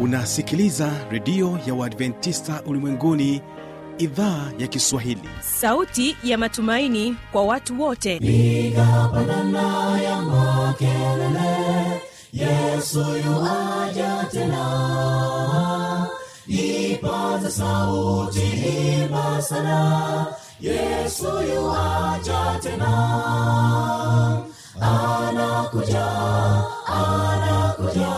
unasikiliza redio ya uadventista ulimwenguni idhaa ya kiswahili. Sauti ya matumaini kwa watu wote. Igapandana ya makelele yesu yuaja tena. Ipaza sauti himba sana yesu yuaja tena. Anakuja anakuja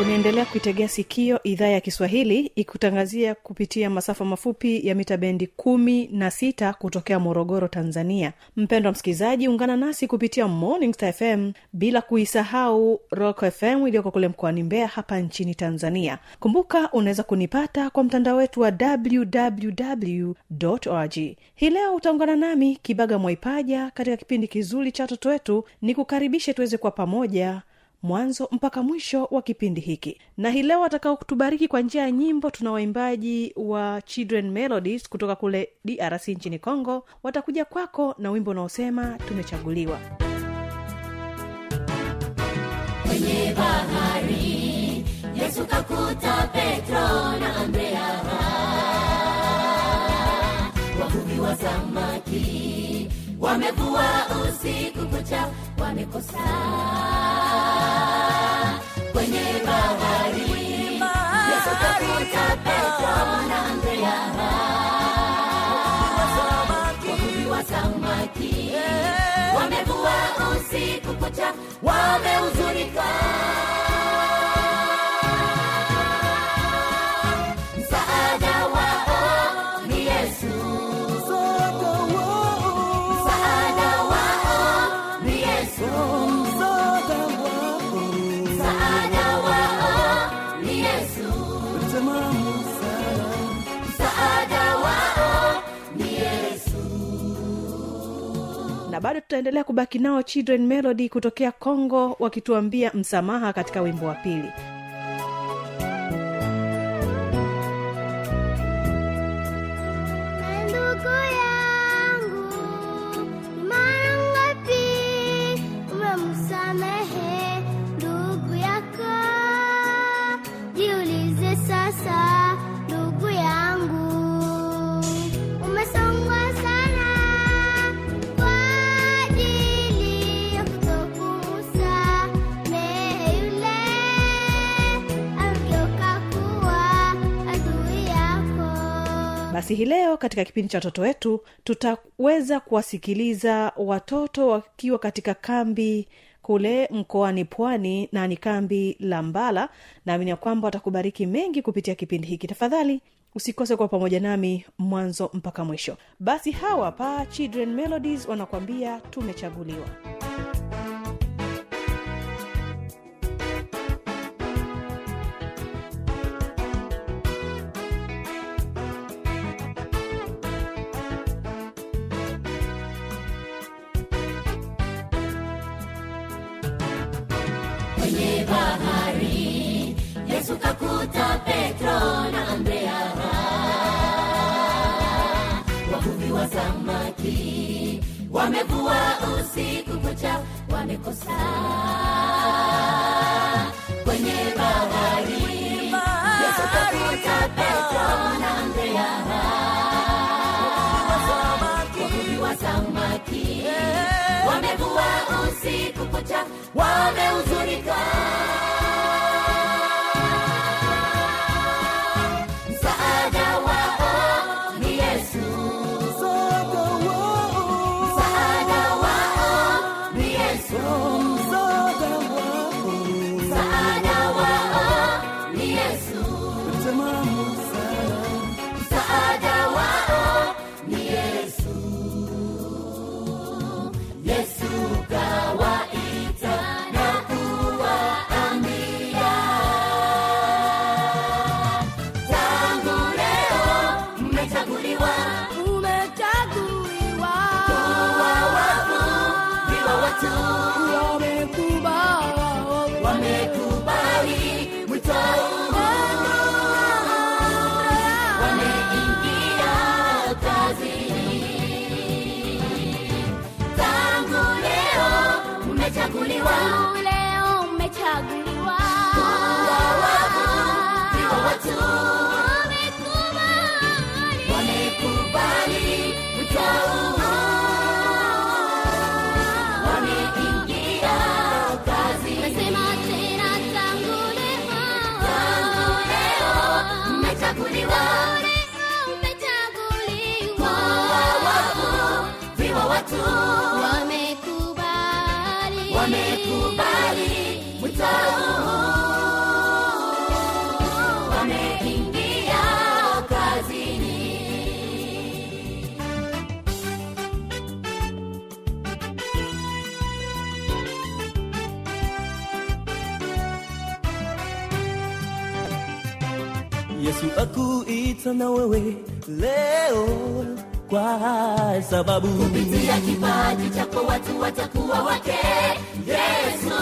unaendelea kuitegea sikio idhaa ya kiswahili ikutangazia kupitia masafa mafupi ya mita bendi kumi na sita kutokea morogoro tanzania. Mpendwa msikilizaji ungana nasi kupitia morning star fm bila kuisahau rock fm iliyoko kule mkoani mbeya hapa nchini tanzania. Kumbuka unaweza kunipata kwa mtandao wetu wa www org hii leo utaungana nami kibaga mwaipaja katika kipindi kizuri cha watoto wetu. Ni kukaribishe tuweze kuwa pamoja mwanzo mpaka mwisho wa kipindi hiki. Na hii leo watakao kutubariki kwa njia ya nyimbo tuna waimbaji wa children melodies kutoka kule drc nchini congo. Watakuja kwako na wimbo unaosema tumechaguliwa. Kwenye bahari yesu kakuta petro na andrea. Wavuvi wa samaki wamevua usiku kucha wamekosa. Kwenye bahari yesu kakuta petro na andrea. Wavuvi samaki wamevua usiku kucha wamehuzunika bado tutaendelea kubaki nao children melody kutokea congo wakituambia msamaha katika wimbo wa pili basi hii leo katika kipindi cha watoto wetu tutaweza kuwasikiliza watoto wakiwa katika kambi kule mkoani pwani na ni kambi la mbala. Naamini ya kwamba watakubariki mengi kupitia kipindi hiki. Tafadhali usikose kuwa pamoja nami mwanzo mpaka mwisho. Basi hawa pa children melodies wanakuambia tumechaguliwa kucha wamekosa. Kwenye bahari yesu kakuta petro na andrea. Wavuvi samaki wamevua usiku kucha wamehuzunika Leon, Mecha Griwa. Wawa, Wawa, Wawa, Wawa, Wawa, yesu akuita na wewe leo kwa sababu kupitia kipaji chako watu watakuwa wake. Yesu.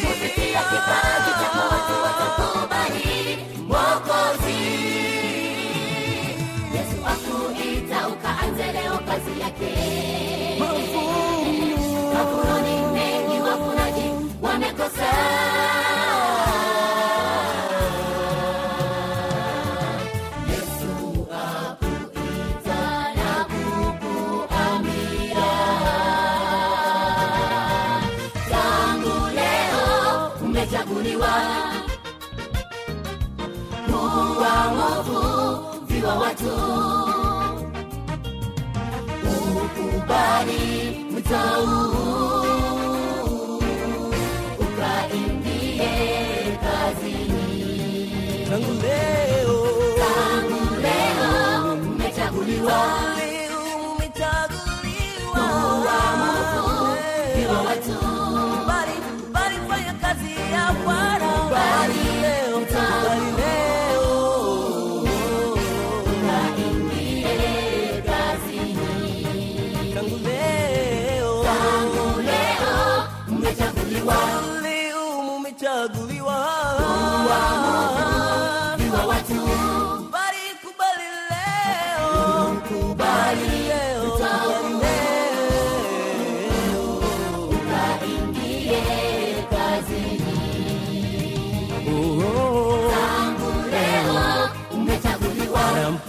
Kupitia kipaji chako watu watakubali mwokozi. Yesu akuita ukaanze leo kazi yake ukaingie kazini. Tangu leo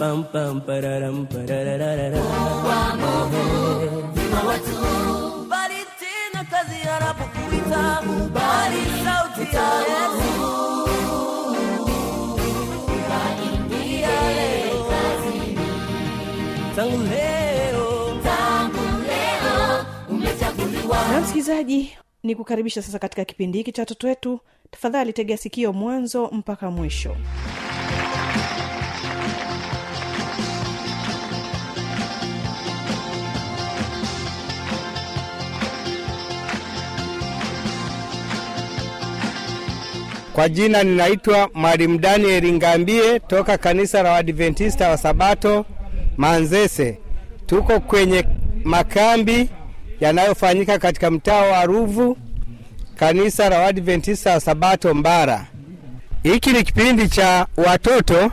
Pam, pam, pam, pararam, parararara. wa watu bali tena kazi anapokuita bali sauti ya Yesu. Tangu leo. Tangu leo umechaguliwa. Na msikilizaji ni kukaribisha sasa katika kipindi hiki cha watoto wetu. Tafadhali tegea sikio mwanzo mpaka mwisho Kwa jina ninaitwa Mwalimu Daniel Ngambie toka kanisa la Waadventista wa Sabato Manzese. Tuko kwenye makambi yanayofanyika katika mtaa wa Ruvu, kanisa la Waadventista wa Sabato Mbara. Hiki ni kipindi cha watoto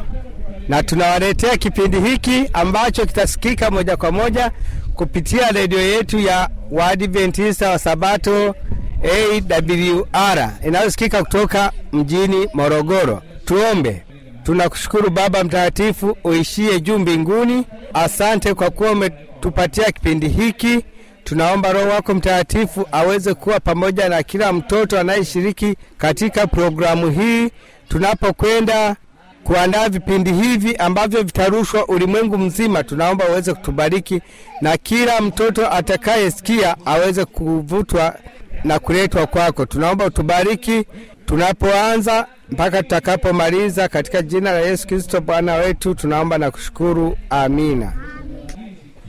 na tunawaletea kipindi hiki ambacho kitasikika moja kwa moja kupitia redio yetu ya Waadventista wa Sabato AWR inayosikika kutoka mjini Morogoro. Tuombe. Tunakushukuru Baba Mtakatifu uishie juu mbinguni, asante kwa kuwa umetupatia kipindi hiki. Tunaomba Roho wako Mtakatifu aweze kuwa pamoja na kila mtoto anayeshiriki katika programu hii tunapokwenda kuandaa vipindi hivi ambavyo vitarushwa ulimwengu mzima. Tunaomba uweze kutubariki na kila mtoto atakayesikia aweze kuvutwa na kuletwa kwako. Tunaomba utubariki tunapoanza mpaka tutakapomaliza, katika jina la Yesu Kristo Bwana wetu tunaomba na kushukuru, amina.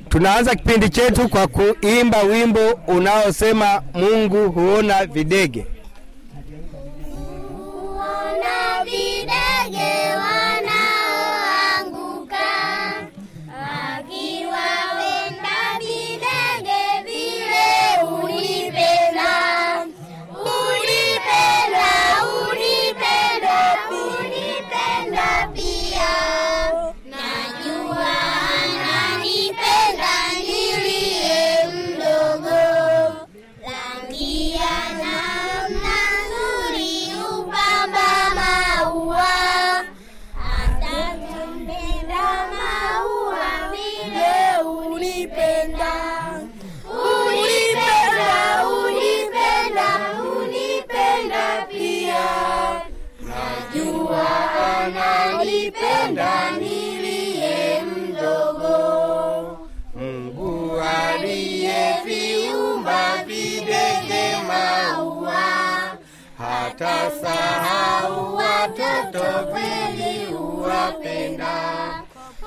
Tunaanza kipindi chetu kwa kuimba wimbo unaosema Mungu huona videge. Utasahau watoto kweli uwapenda.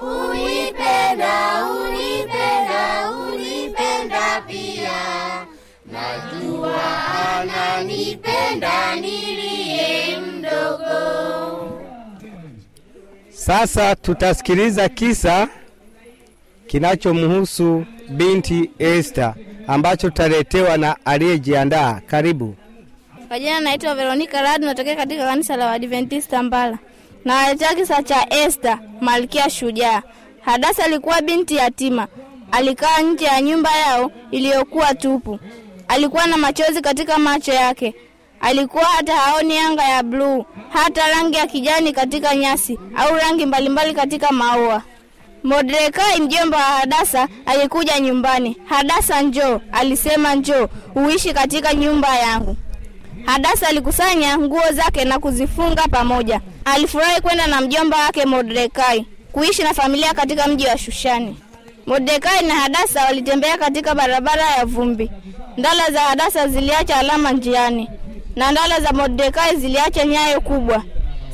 Unipenda, unipenda, unipenda pia. Najua ananipenda niliye mdogo. Sasa tutasikiliza kisa kinachomhusu binti Esther ambacho tutaletewa na aliyejiandaa. Karibu. Kwa jina naitwa Veronica Rad, natokea katika kanisa la Waadventista Mbala. Nawaletea kisa cha Esther, malkia shujaa. Hadasa alikuwa binti yatima, alikaa nje ya nyumba yao iliyokuwa tupu. Alikuwa na machozi katika macho yake, alikuwa hata haoni anga ya bluu, hata rangi ya kijani katika nyasi au rangi mbalimbali katika maua. Mordekai mjomba wa Hadasa alikuja nyumbani. Hadasa njoo, alisema njoo uishi katika nyumba yangu. Hadasa alikusanya nguo zake na kuzifunga pamoja. Alifurahi kwenda na mjomba wake Mordekai kuishi na familia katika mji wa Shushani. Mordekai na Hadasa walitembea katika barabara ya vumbi. Ndala za Hadasa ziliacha alama njiani na ndala za Mordekai ziliacha nyayo kubwa.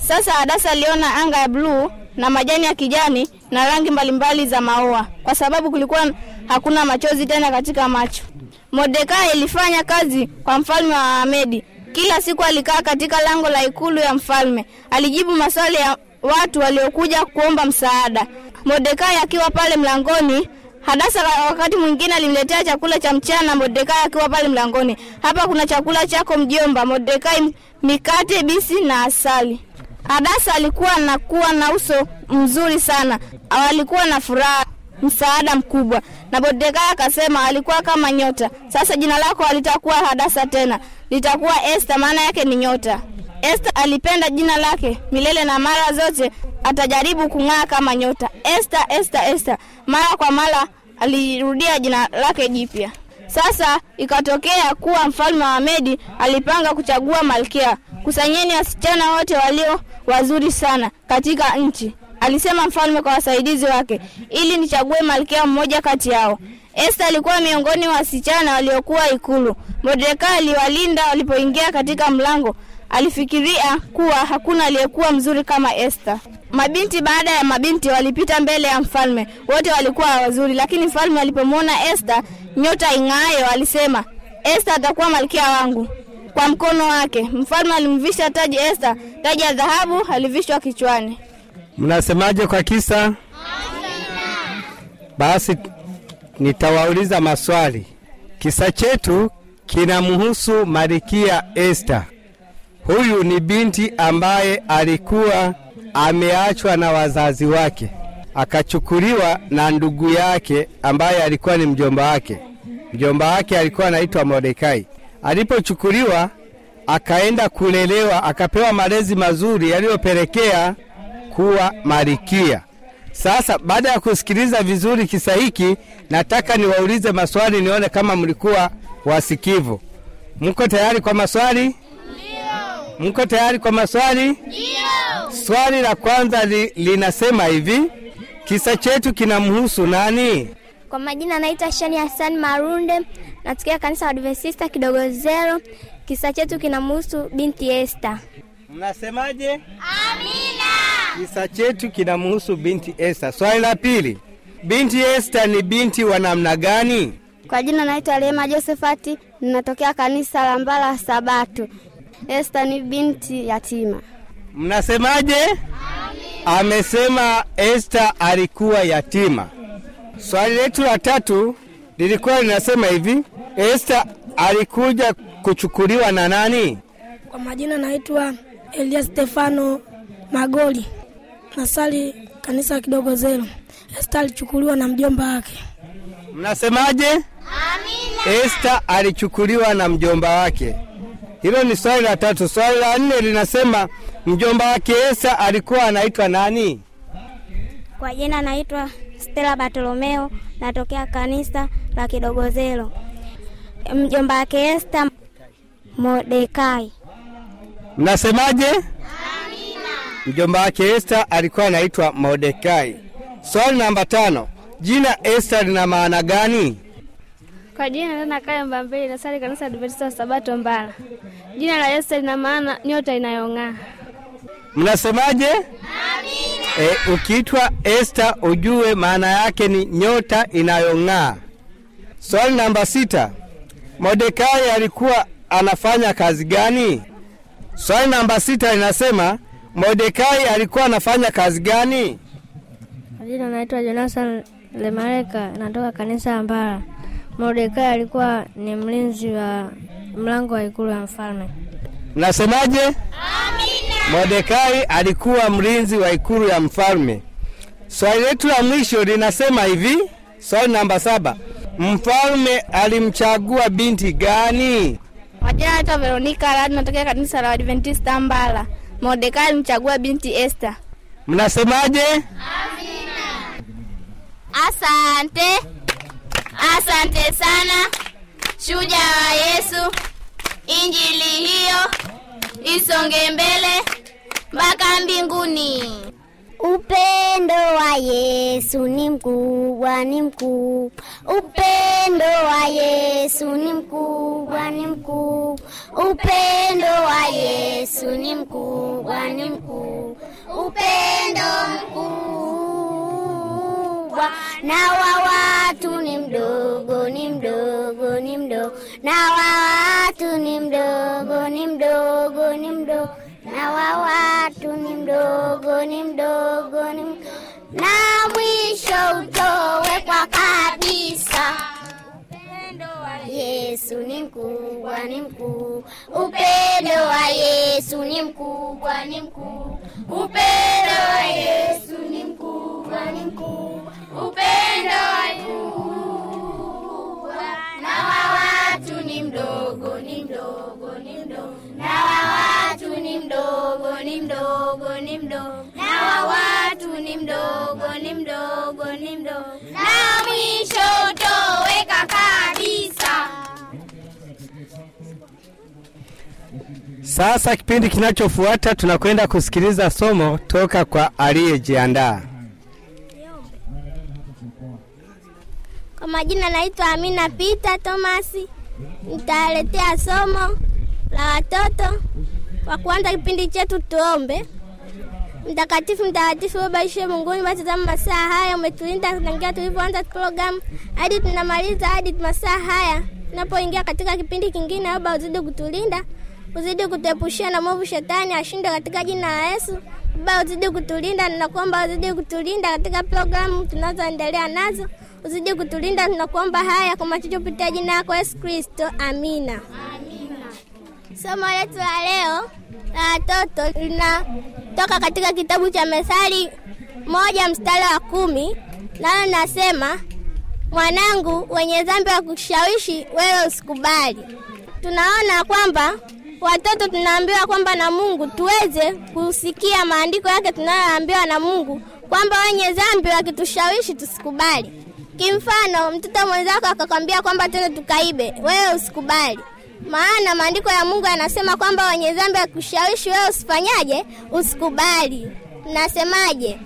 Sasa Hadasa aliona anga ya bluu na majani ya kijani na rangi mbalimbali za maua, kwa sababu kulikuwa hakuna machozi tena katika macho. Mordekai alifanya kazi kwa mfalme wa Wamedi. Kila siku alikaa katika lango la ikulu ya mfalme, alijibu maswali ya watu waliokuja kuomba msaada. Mordekai akiwa pale mlangoni, Hadasa wakati mwingine alimletea chakula cha mchana. Mordekai akiwa pale mlangoni, hapa kuna chakula chako mjomba. Mordekai, mikate, bisi na asali. Hadasa alikuwa anakuwa na uso mzuri sana, alikuwa na furaha, msaada mkubwa. Na Mordekai akasema alikuwa kama nyota. Sasa jina lako halitakuwa Hadasa tena, litakuwa Esta, maana yake ni nyota. Esta alipenda jina lake milele na mara zote atajaribu kung'aa kama nyota. Esta, Esta, Esta, mara kwa mara alirudia jina lake jipya. Sasa ikatokea kuwa mfalme wa Medi alipanga kuchagua malkia. Kusanyeni wasichana wote walio wazuri sana katika nchi, alisema mfalme kwa wasaidizi wake, ili nichague malkia mmoja kati yao. Esta alikuwa miongoni mwa wasichana waliokuwa ikulu. Mordekai aliwalinda walipoingia katika mlango. Alifikiria kuwa hakuna aliyekuwa mzuri kama Esta. Mabinti baada ya mabinti walipita mbele ya mfalme, wote walikuwa wazuri, lakini mfalme alipomwona Esta nyota ing'aayo, alisema Esta atakuwa malkia wangu. Kwa mkono wake mfalme alimvisha taji Esta, taji ya dhahabu alivishwa kichwani. Mnasemaje kwa kisa? Basi nitawauliza maswali. Kisa chetu kinamhusu Malkia Esther. Huyu ni binti ambaye alikuwa ameachwa na wazazi wake, akachukuliwa na ndugu yake ambaye alikuwa ni mjomba wake. Mjomba wake alikuwa anaitwa Mordekai. Alipochukuliwa akaenda kulelewa, akapewa malezi mazuri yaliyopelekea kuwa malkia. Sasa baada ya kusikiliza vizuri kisa hiki, nataka niwaulize maswali nione kama mlikuwa wasikivu. Mko tayari kwa maswali? Mko tayari kwa maswali? Ndio. Swali la kwanza li, linasema hivi, kisa chetu kinamhusu nani? Kwa majina naitwa Shani Hassan Marunde, natokea kanisa la Adventista kidogo zero. Kisa chetu kinamhusu binti Esther. Mnasemaje? Amina. Kisa chetu kinamhusu binti Esther. Swali la pili, binti Esther ni binti wa namna gani? Kwa jina naitwa Rehema Josefati, ninatokea kanisa la Mbala Sabato. Esther ni binti yatima. Mnasemaje? Amesema Esther alikuwa yatima. Swali letu la tatu lilikuwa linasema hivi, Esther alikuja kuchukuliwa na nani? Kwa majina naitwa Elia Stefano Magoli, nasali kanisa kidogo Zelo. Esta alichukuliwa na mjomba wake. Mnasemaje? Amina. Esta alichukuliwa na mjomba wake. Hilo ni swali la tatu. Swali la nne linasema mjomba wake Esta alikuwa anaitwa nani? Kwa jina naitwa Stella Bartolomeo, natokea kanisa la Kidogozelo. Mjomba wake Esta Mordekai. Mnasemaje? Amina. Mjomba wake Esther alikuwa anaitwa Mordekai. Swali namba tano, jina Esther lina maana gani? Kwa jina Lena Kayamba Mbili, nasali kanisa Adventista wa Sabato Mbala. Jina la Esther lina maana nyota inayong'aa. Mnasemaje? E, ukiitwa Esta ujue maana yake ni nyota inayong'aa. Swali namba sita, Mordekai alikuwa anafanya kazi gani? Swali namba sita linasema Mordekai alikuwa anafanya kazi gani? Jina naitwa Jonathan Lemareka, natoka kanisa ya Mbara. Mordekai alikuwa ni mlinzi wa mlango wa ikulu ya mfalme. Mnasemaje? Mordekai alikuwa mlinzi wa ikulu ya mfalme. Swali letu la mwisho linasema hivi, swali namba saba, mfalme alimchagua binti gani? Majina naitwa Veronika Radi, natokea kanisa la Adventista Mbala. Mordekai alimchagua binti Esther. Mnasemaje? Asante, asante sana shujaa wa Yesu. Injili hiyo isonge mbele mpaka mbinguni. Upendo wa Yesu ni mkubwa, ni mkubwa. Upendo wa Yesu ni mkubwa, ni mkubwa. Upendo wa Yesu ni mkubwa, ni mkubwa. Upendo mkubwa na wa watu ni mdogo, ni mdogo, ni mdogo. Na wa watu ni mdogo, ni mdogo, ni mdogo na wa watu ni mdogo ni mdogo ni na mwisho utowekwa kabisa. Yesu ni mkubwa ni mkuu. upendo wa Yesu ni mkubwa ni mkuu. upendo wa Yesu ni mkubwa ni mkuu. upendo wa mkubwa na watu ni mdogo ni mdogo ni mdogo na watu ni mdogo ni mdogo ni mdogo na watu ni mdogo ni mdogo ni mdogo na mwisho toweka kabisa. Sasa kipindi kinachofuata tunakwenda kusikiliza somo toka kwa aliyejiandaa. Kwa majina naitwa Amina Peter Thomas. Nitaletea somo la watoto. Kwa kuanza kipindi chetu, tuombe. Mtakatifu, mtakatifu Baba ishe mbinguni, basi tazama masaa haya umetulinda tangia tulivyoanza programu hadi tunamaliza hadi masaa haya tunapoingia katika kipindi kingine. Baba uzidi kutulinda, uzidi kutuepushia na mwovu shetani ashinde katika jina la Yesu. Baba uzidi kutulinda, ninakuomba uzidi kutulinda katika programu tunazoendelea nazo, uzidi kutulinda, tunakuomba haya kwa machozi kupitia jina lako Yesu Kristo, amina. Somo letu la leo la watoto linatoka katika kitabu cha Methali moja mstari wa kumi nalo nasema, mwanangu, wenye dhambi wa kushawishi wewe usikubali. Tunaona kwamba watoto tunaambiwa kwamba na Mungu tuweze kusikia maandiko yake tunayoambiwa na Mungu kwamba wenye dhambi wakitushawishi tusikubali. Kimfano, mtoto mwenzako akakwambia kwamba tena tukaibe, wewe usikubali maana maandiko ya Mungu yanasema kwamba wenye dhambi akushawishi wewe usifanyaje? Usikubali. Nasemaje?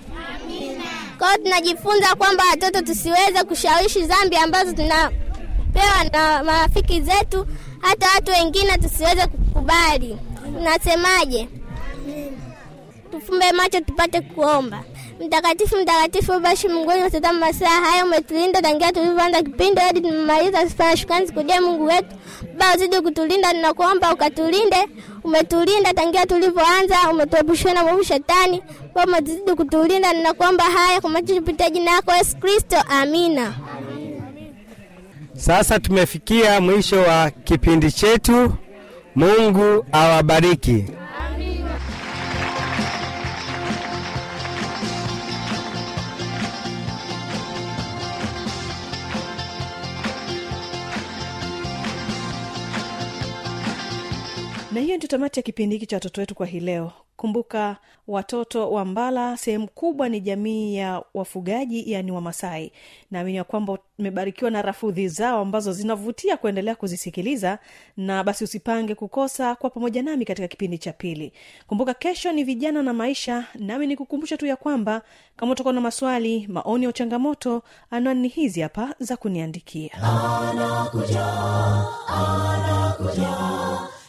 Kwa hiyo tunajifunza kwamba watoto tusiweze kushawishi dhambi ambazo tunapewa na marafiki zetu, hata watu wengine tusiweze kukubali. Nasemaje? Tufumbe macho tupate kuomba. Mtakatifu, mtakatifu basi ishi mbinguni, watazama masaa haya umetulinda tangia tulivyoanza kipindi hadi tumemaliza. Sifa shukrani zikujie Mungu wetu. Baba uzidi kutulinda, ninakuomba ukatulinde. Umetulinda tangia tulivyoanza, umetuepushia na mwovu shetani. Baba uzidi kutulinda, ninakuomba haya kwa macho kupitia jina lako Yesu Kristo, amina. Sasa tumefikia mwisho wa kipindi chetu. Mungu awabariki. Ndio tamati ya kipindi hiki cha watoto wetu kwa hii leo. Kumbuka watoto wa mbala sehemu kubwa ni jamii ya wafugaji yani wamasai naamini ya kwamba umebarikiwa na rafudhi zao ambazo zinavutia kuendelea kuzisikiliza na basi usipange kukosa kwa pamoja nami katika kipindi cha pili. Kumbuka kesho ni vijana na maisha nami nikukumbusha tu ya kwamba kama utakuwa na maswali maoni ya changamoto anwani ni hizi hapa za kuniandikia. Anakuja anakuja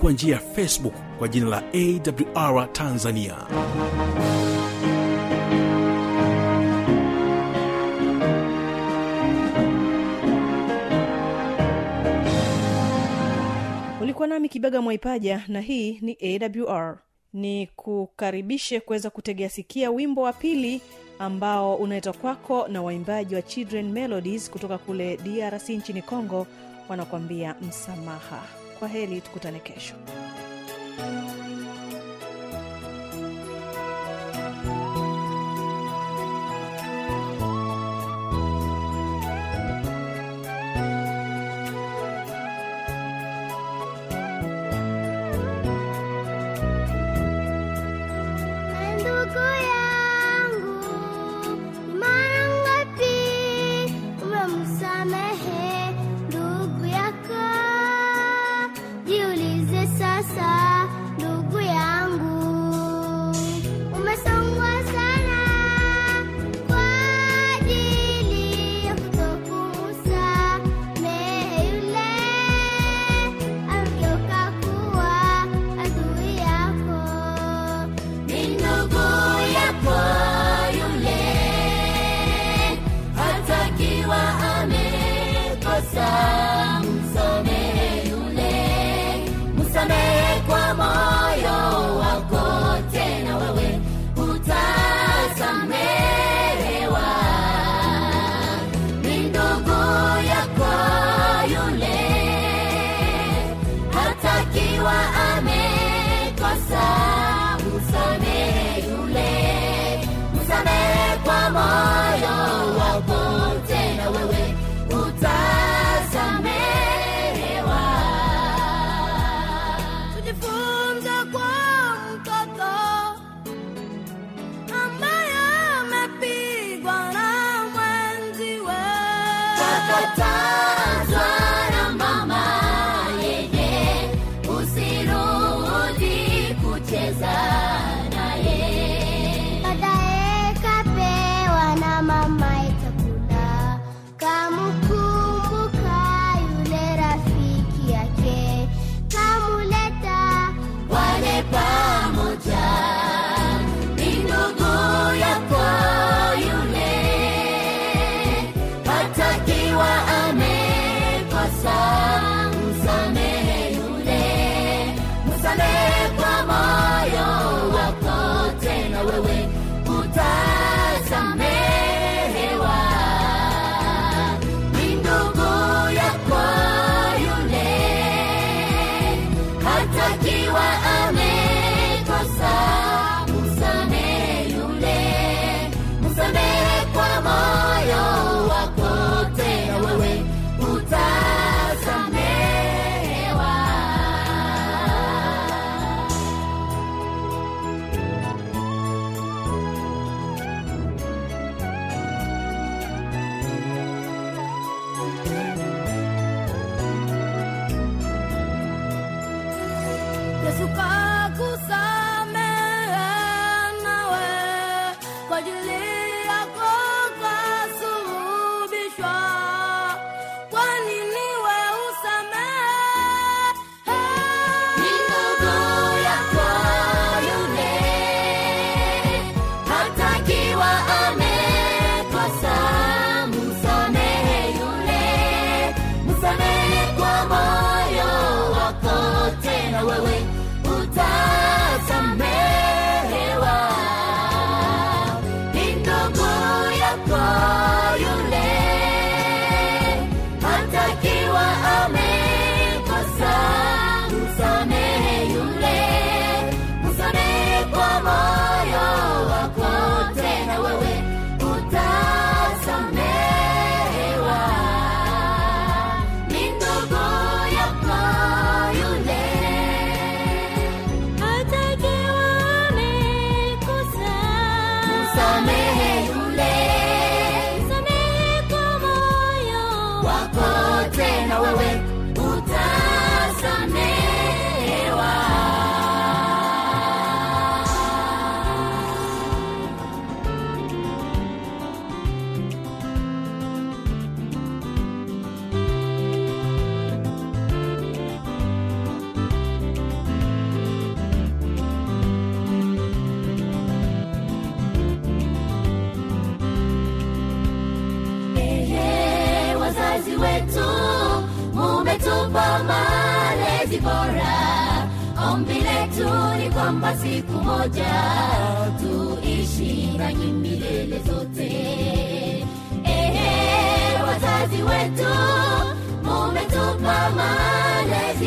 kwa njia ya facebook kwa jina la awr tanzania. Ulikuwa nami kibaga mwaipaja na hii ni awr ni kukaribishe kuweza kutegea sikia wimbo wa pili ambao unaletwa kwako na waimbaji wa children melodies kutoka kule drc nchini congo wanakuambia msamaha kwa heli tukutane kesho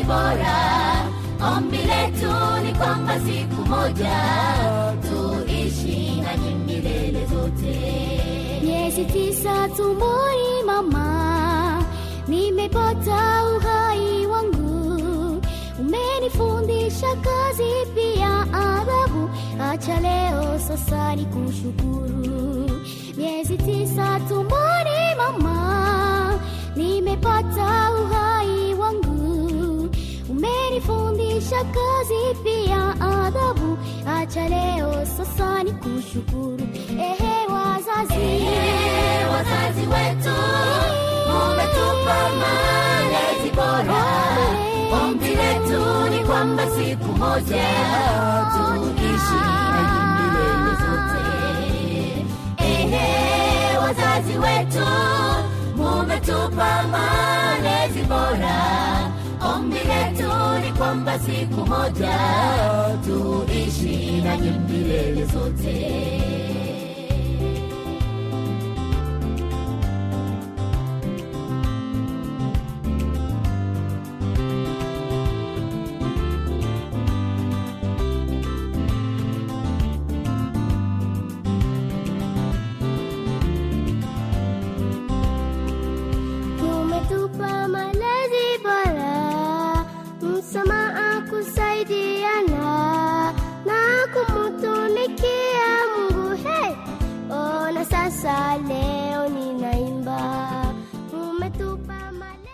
bora. Ombi letu ni kwamba siku moja tuishi nanyi milele zote. Miezi tisa tumboni mama. Nimepata uhai wangu. Umenifundisha kazi pia adabu. acha leo sasa ni kushukuru. Miezi tisa tumboni mama. Nimepata uhai umenifundisha kazi pia adhabu acha leo sasa ni kushukuru ehe wazazi. Ehe, wazazi wetu. Mumetupa malezi bora. Ombi letu ni kwamba siku moja tuishi kwamba siku moja tuishi nanyi milele zote